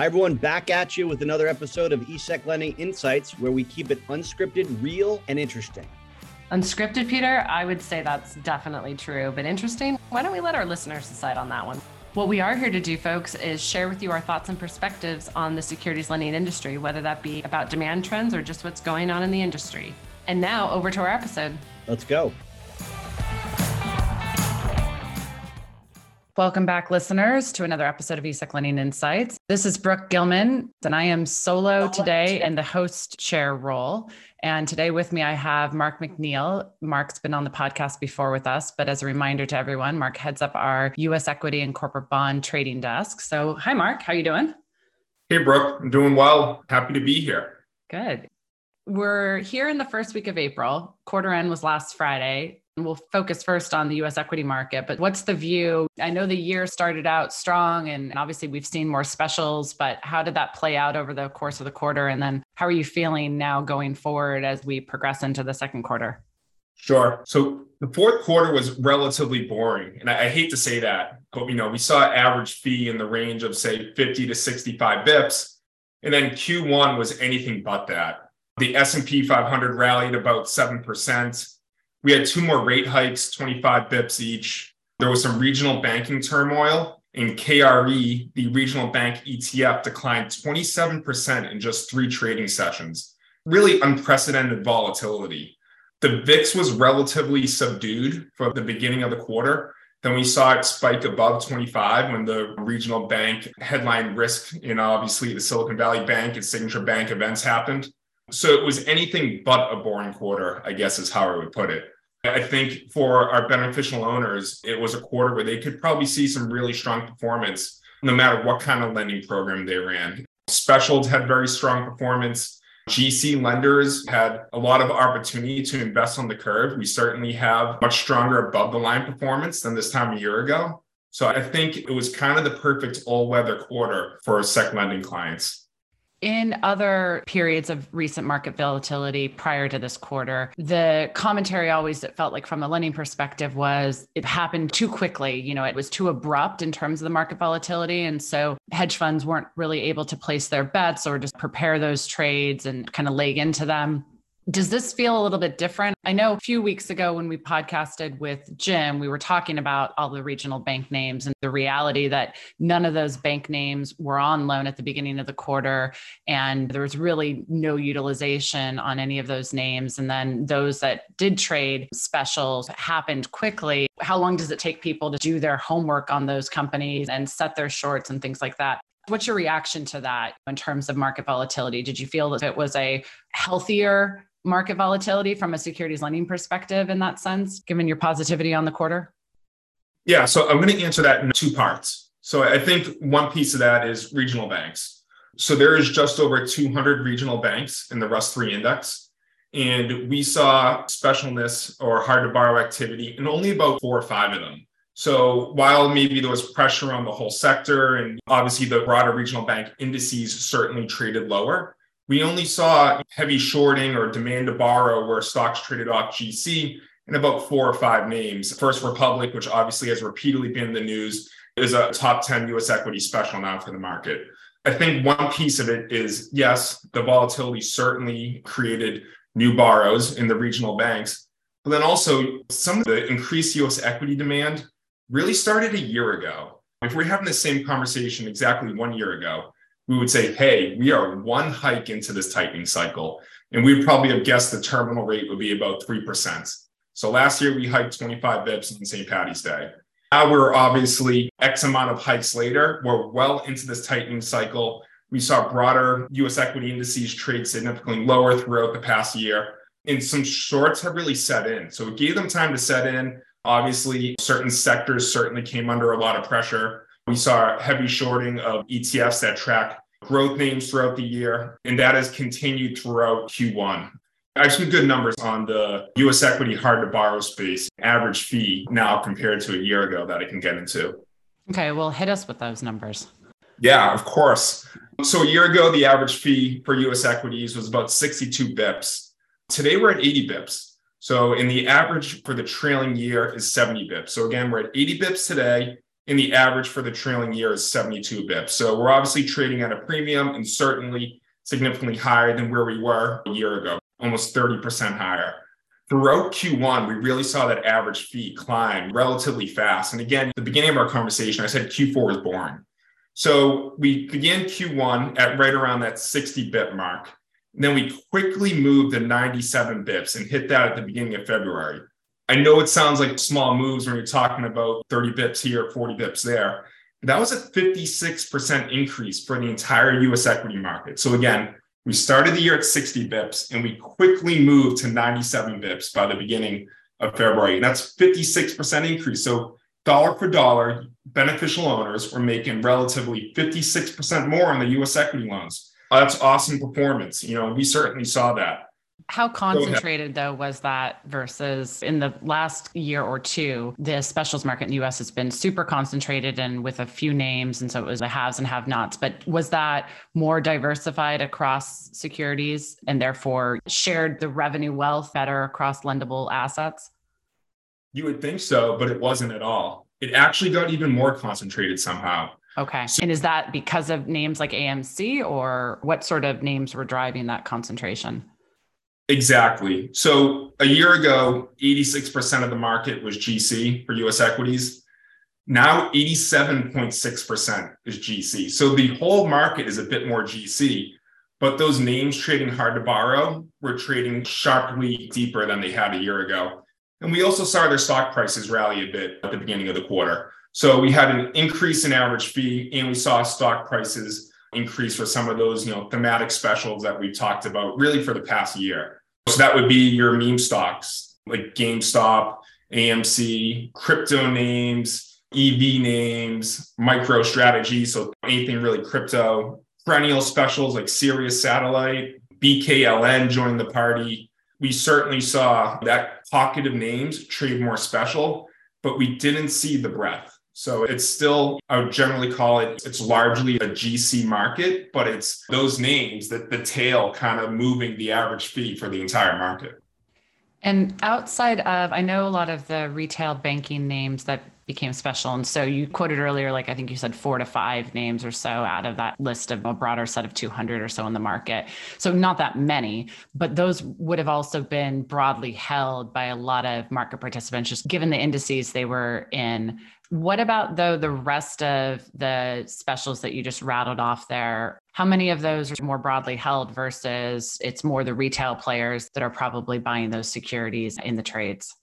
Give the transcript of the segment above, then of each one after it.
Hi, everyone, back at you with another episode of eSec Lending Insights, where we keep it unscripted, real, and interesting. Unscripted, Peter? I would say that's definitely true, but interesting? Why don't we let our listeners decide on that one? What we are here to do, folks, is share with you our thoughts and perspectives on the securities lending industry, whether that be about demand trends or just what's going on in the industry. And now over to our episode. Let's go. Welcome back, listeners, to another episode of eSec Lending Insights. This is Brooke Gilman, and I am solo today in the host chair role. And today with me, I have Mark McNeil. Mark's been on the podcast before with us, but as a reminder to everyone, Mark heads up our U.S. equity and corporate bond trading desk. So, hi, Mark. How are you doing? Hey, Brooke. I'm doing well. Happy to be here. Good. We're here in the first week of April. Quarter end was last Friday. We'll focus first on the US equity market, but what's the view? I know the year started out strong and obviously we've seen more specials, but how did that play out over the course of the quarter? And then how are you feeling now going forward as we progress into the second quarter? Sure. So the fourth quarter was relatively boring. And I, hate to say that, but you know, we saw average fee in the range of say 50 to 65 bips. And then Q1 was anything but that. The S&P 500 rallied about 7%. We had two more rate hikes, 25 bips each. There was some regional banking turmoil. In KRE, the regional bank ETF declined 27% in just three trading sessions. Really unprecedented volatility. The VIX was relatively subdued for the beginning of the quarter. Then we saw it spike above 25 when the regional bank headline risk in obviously the Silicon Valley Bank and Signature Bank events happened. So it was anything but a boring quarter, I guess is how I would put it. I think for our beneficial owners, it was a quarter where they could probably see some really strong performance no matter what kind of lending program they ran. Specials had very strong performance. GC lenders had a lot of opportunity to invest on the curve. We certainly have much stronger above the line performance than this time a year ago. So I think it was kind of the perfect all weather quarter for sec lending clients. In other periods of recent market volatility prior to this quarter, the commentary always it felt like from a lending perspective was it happened too quickly. You know, it was too abrupt in terms of the market volatility. And so hedge funds weren't really able to place their bets or just prepare those trades and kind of leg into them. Does this feel a little bit different? I know a few weeks ago when we podcasted with Jim, we were talking about all the regional bank names and the reality that none of those bank names were on loan at the beginning of the quarter. And there was really no utilization on any of those names. And then those that did trade specials happened quickly. How long does it take people to do their homework on those companies and set their shorts and things like that? What's your reaction to that in terms of market volatility? Did you feel that it was a healthier market volatility from a securities lending perspective in that sense, given your positivity on the quarter? Yeah, so I'm going to answer that in two parts. So I think one piece of that is regional banks. So there is just over 200 regional banks in the Russ 3 index. And we saw specialness or hard to borrow activity in only about four or five of them. So while maybe there was pressure on the whole sector and obviously the broader regional bank indices certainly traded lower, we only saw heavy shorting or demand to borrow where stocks traded off GC in about four or five names. First Republic, which obviously has repeatedly been in the news, is a top 10 US equity special now for the market. I think one piece of it is yes, the volatility certainly created new borrows in the regional banks, but then also some of the increased US equity demand really started a year ago. If we're having the same conversation exactly one year ago, we would say, hey, we are one hike into this tightening cycle. And we'd probably have guessed the terminal rate would be about 3%. So last year we hiked 25 bips on St. Patty's Day. Now we're obviously X amount of hikes later. We're well into this tightening cycle. We saw broader US equity indices trade significantly lower throughout the past year. And some shorts have really set in. So it gave them time to set in. Obviously, certain sectors certainly came under a lot of pressure. We saw heavy shorting of ETFs that track growth names throughout the year, and that has continued throughout Q1. I have some good numbers on the US equity hard to borrow space, average fee now compared to a year ago that I can get into. Okay, well, hit us with those numbers. Yeah, of course. So a year ago, the average fee for US equities was about 62 bips. Today, we're at 80 bips. So, in the average for the trailing year is 70 bips. So, again, we're at 80 bips today and the average for the trailing year is 72 bips. So we're obviously trading at a premium and certainly significantly higher than where we were a year ago, almost 30% higher. Throughout Q1, we really saw that average fee climb relatively fast. And again, the beginning of our conversation, I said Q4 was boring. So we began Q1 at right around that 60 bip mark. And then we quickly moved to 97 bips and hit that at the beginning of February. I know it sounds like small moves when you're talking about 30 bips here, 40 bips there. That was a 56% increase for the entire US equity market. So again, we started the year at 60 bips and we quickly moved to 97 bips by the beginning of February. And that's 56% increase. So dollar for dollar, beneficial owners were making relatively 56% more on the US equity loans. That's awesome performance. You know, we certainly saw that. How concentrated though was that versus in the last year or two? The specials market in the US has been super concentrated and with a few names. And so it was the haves and have nots. But was that more diversified across securities and therefore shared the revenue wealth better across lendable assets? You would think so, but it wasn't at all. It actually got even more concentrated somehow. Okay. So, and is that because of names like AMC or what sort of names were driving that concentration? Exactly. So a year ago, 86% of the market was GC for US equities. Now 87.6% is GC. So the whole market is a bit more GC, but those names trading hard to borrow were trading sharply deeper than they had a year ago. And we also saw their stock prices rally a bit at the beginning of the quarter. So we had an increase in average fee and we saw stock prices increase for some of those, you know, thematic specials that we talked about really for the past year. So that would be your meme stocks like GameStop, AMC, crypto names, EV names, MicroStrategy. So anything really crypto, perennial specials like Sirius Satellite, BKLN joined the party. We certainly saw that pocket of names trade more special, but we didn't see the breadth. So it's still, I would generally call it, it's largely a GC market, but it's those names that the tail kind of moving the average fee for the entire market. And outside of, I know a lot of the retail banking names that became special. And so you quoted earlier, like I think you said four to five names or so out of that list of a broader set of 200 or so in the market. So not that many, but those would have also been broadly held by a lot of market participants, just given the indices they were in. What about though the rest of the specials that you just rattled off there? How many of those are more broadly held versus it's more the retail players that are probably buying those securities in the trades?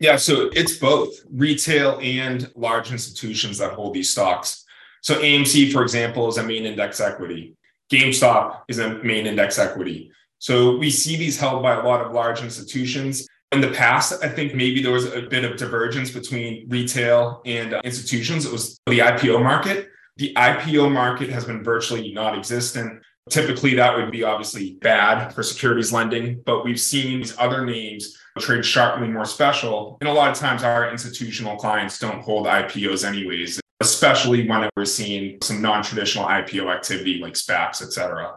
Yeah, so it's both retail and large institutions that hold these stocks. So AMC, for example, is a main index equity. GameStop is a main index equity. So we see these held by a lot of large institutions in the past, I think maybe there was a bit of divergence between retail and uh, institutions. It was the IPO market. The IPO market has been virtually non existent. Typically, that would be obviously bad for securities lending, but we've seen these other names trade sharply more special. And a lot of times, our institutional clients don't hold IPOs anyways, especially when we're seeing some non traditional IPO activity like SPACs, et cetera.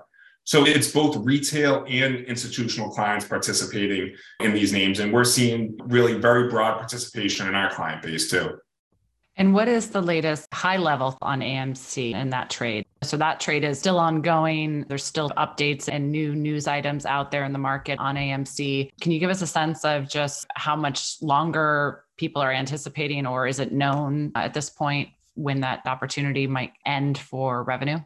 So it's both retail and institutional clients participating in these names. And we're seeing really very broad participation in our client base too. And what is the latest high level on AMC and that trade? So that trade is still ongoing. There's still updates and new news items out there in the market on AMC. Can you give us a sense of just how much longer people are anticipating, or is it known at this point when that opportunity might end for revenue?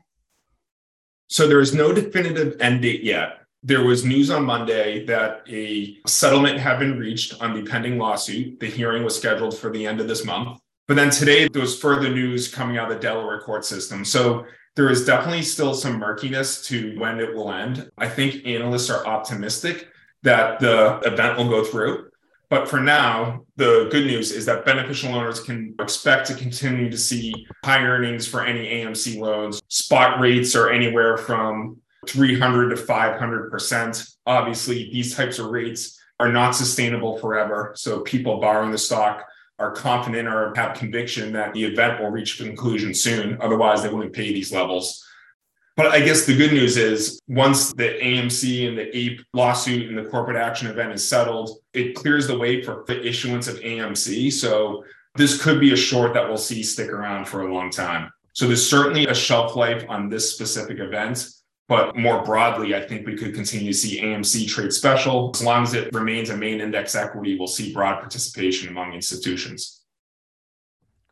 So there is no definitive end date yet. There was news on Monday that a settlement had been reached on the pending lawsuit. The hearing was scheduled for the end of this month. But then today, there was further news coming out of the Delaware court system. So there is definitely still some murkiness to when it will end. I think analysts are optimistic that the event will go through. But for now, the good news is that beneficial owners can expect to continue to see high earnings for any AMC loans. Spot rates are anywhere from 300 to 500%. Obviously, these types of rates are not sustainable forever. So people borrowing the stock are confident or have conviction that the event will reach conclusion soon. Otherwise, they wouldn't pay these levels. But I guess the good news is once the AMC and the APE lawsuit and the corporate action event is settled, it clears the way for the issuance of AMC. So this could be a short that we'll see stick around for a long time. So there's certainly a shelf life on this specific event. But more broadly, I think we could continue to see AMC trade special. As long as it remains a main index equity, we'll see broad participation among institutions.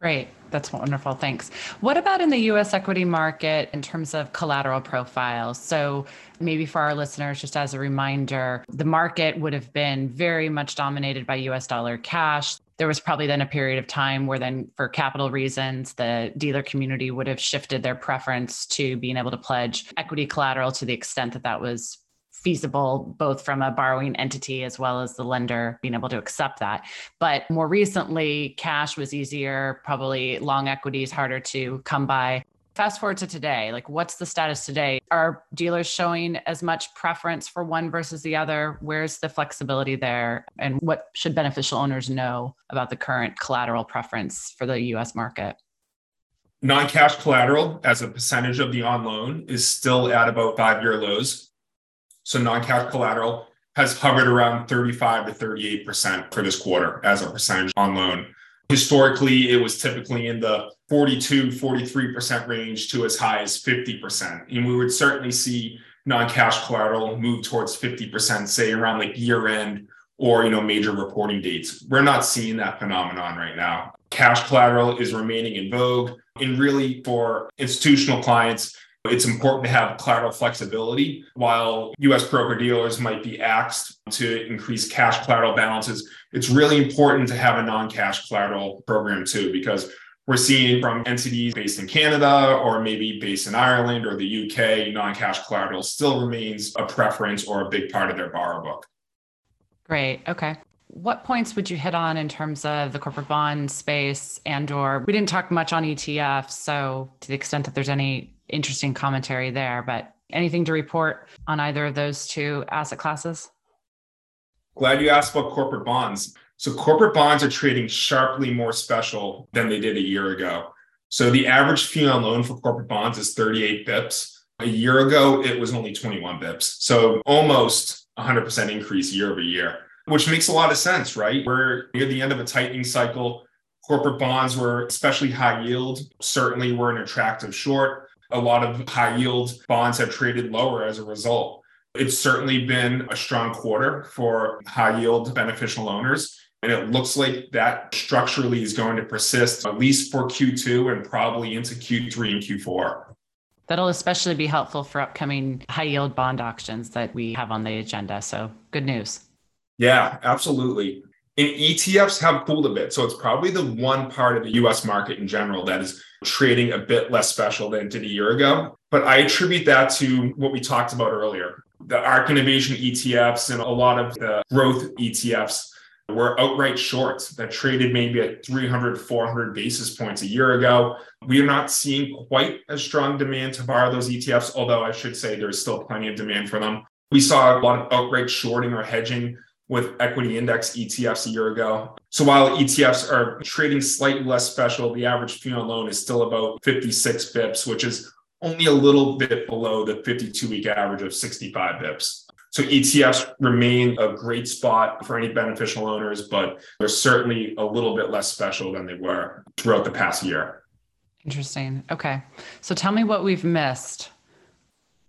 Great. That's wonderful. Thanks. What about in the US equity market in terms of collateral profiles? So, maybe for our listeners, just as a reminder, the market would have been very much dominated by US dollar cash. There was probably then a period of time where, then, for capital reasons, the dealer community would have shifted their preference to being able to pledge equity collateral to the extent that that was feasible both from a borrowing entity as well as the lender being able to accept that. But more recently, cash was easier, probably long equities harder to come by. Fast forward to today, like what's the status today? Are dealers showing as much preference for one versus the other? Where's the flexibility there? And what should beneficial owners know about the current collateral preference for the US market? Non cash collateral as a percentage of the on loan is still at about five year lows so non-cash collateral has hovered around 35 to 38% for this quarter as a percentage on loan. Historically, it was typically in the 42, 43% range to as high as 50%. And we would certainly see non-cash collateral move towards 50%, say around like year end or you know major reporting dates. We're not seeing that phenomenon right now. Cash collateral is remaining in vogue. And really for institutional clients, it's important to have collateral flexibility. While US broker dealers might be asked to increase cash collateral balances, it's really important to have a non cash collateral program too, because we're seeing from entities based in Canada or maybe based in Ireland or the UK, non cash collateral still remains a preference or a big part of their borrow book. Great. Okay what points would you hit on in terms of the corporate bond space and or we didn't talk much on ETFs so to the extent that there's any interesting commentary there. But anything to report on either of those two asset classes? Glad you asked about corporate bonds. So, corporate bonds are trading sharply more special than they did a year ago. So, the average fee on loan for corporate bonds is 38 bips. A year ago, it was only 21 bips. So, almost 100% increase year over year, which makes a lot of sense, right? We're near the end of a tightening cycle. Corporate bonds were, especially high yield, certainly were an attractive short a lot of high yield bonds have traded lower as a result. It's certainly been a strong quarter for high yield beneficial owners. And it looks like that structurally is going to persist at least for Q2 and probably into Q3 and Q4. That'll especially be helpful for upcoming high yield bond auctions that we have on the agenda. So good news. Yeah, absolutely. And ETFs have cooled a bit. So it's probably the one part of the US market in general that is trading a bit less special than it did a year ago. But I attribute that to what we talked about earlier. The ARK Innovation ETFs and a lot of the growth ETFs were outright shorts that traded maybe at 300, 400 basis points a year ago. We are not seeing quite as strong demand to borrow those ETFs, although I should say there's still plenty of demand for them. We saw a lot of outright shorting or hedging with equity index ETFs a year ago. So while ETFs are trading slightly less special, the average fee on loan is still about 56 bips, which is only a little bit below the 52 week average of 65 bips. So ETFs remain a great spot for any beneficial owners, but they're certainly a little bit less special than they were throughout the past year. Interesting. Okay. So tell me what we've missed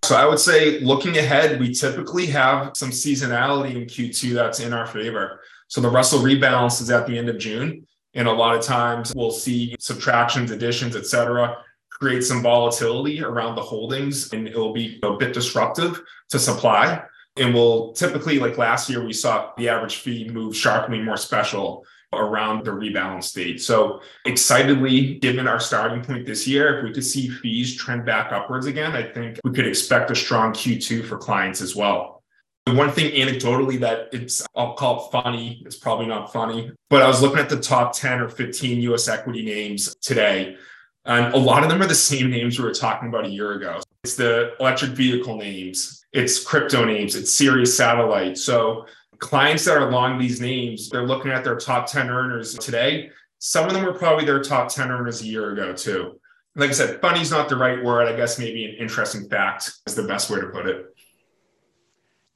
so I would say looking ahead, we typically have some seasonality in Q2 that's in our favor. So the Russell rebalance is at the end of June. And a lot of times we'll see subtractions, additions, et cetera, create some volatility around the holdings and it'll be a bit disruptive to supply. And we'll typically, like last year, we saw the average fee move sharply more special around the rebalance date. So excitedly, given our starting point this year, if we could see fees trend back upwards again, I think we could expect a strong Q2 for clients as well. The one thing anecdotally that it's, I'll call it funny, it's probably not funny, but I was looking at the top 10 or 15 US equity names today. And a lot of them are the same names we were talking about a year ago. It's the electric vehicle names, it's crypto names, it's Sirius Satellite. So clients that are along these names, they're looking at their top 10 earners today. Some of them were probably their top 10 earners a year ago, too. Like I said, funny's not the right word. I guess maybe an interesting fact is the best way to put it.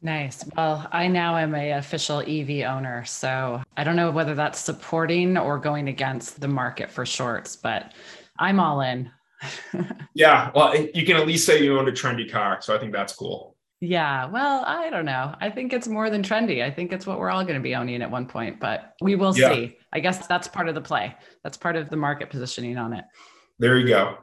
Nice. Well, I now am a official EV owner, so I don't know whether that's supporting or going against the market for shorts, but I'm all in. yeah, well, you can at least say you owned a trendy car, so I think that's cool. Yeah, well, I don't know. I think it's more than trendy. I think it's what we're all going to be owning at one point, but we will yeah. see. I guess that's part of the play. That's part of the market positioning on it. There you go.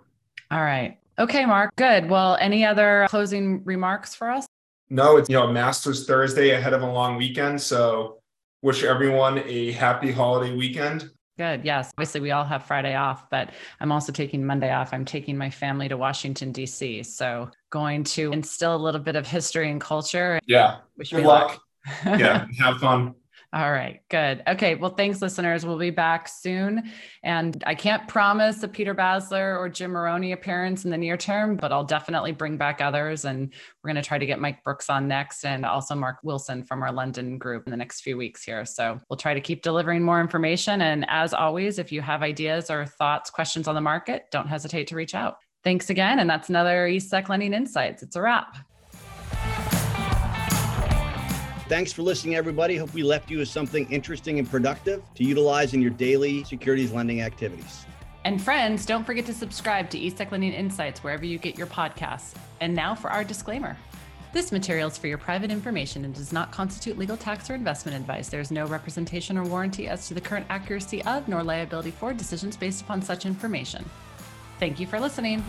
All right. Okay, Mark. Good. Well, any other closing remarks for us? No, it's you know Masters Thursday ahead of a long weekend, so wish everyone a happy holiday weekend. Good. Yes. Obviously, we all have Friday off, but I'm also taking Monday off. I'm taking my family to Washington, D.C. So, going to instill a little bit of history and culture. Yeah. Wish Good luck. luck. yeah. Have fun. All right, good. Okay, well, thanks, listeners. We'll be back soon. And I can't promise a Peter Basler or Jim Moroney appearance in the near term, but I'll definitely bring back others. And we're going to try to get Mike Brooks on next and also Mark Wilson from our London group in the next few weeks here. So we'll try to keep delivering more information. And as always, if you have ideas or thoughts, questions on the market, don't hesitate to reach out. Thanks again. And that's another eSec Lending Insights. It's a wrap. Thanks for listening, everybody. Hope we left you with something interesting and productive to utilize in your daily securities lending activities. And friends, don't forget to subscribe to eSec Lending Insights wherever you get your podcasts. And now for our disclaimer. This material is for your private information and does not constitute legal tax or investment advice. There is no representation or warranty as to the current accuracy of nor liability for decisions based upon such information. Thank you for listening.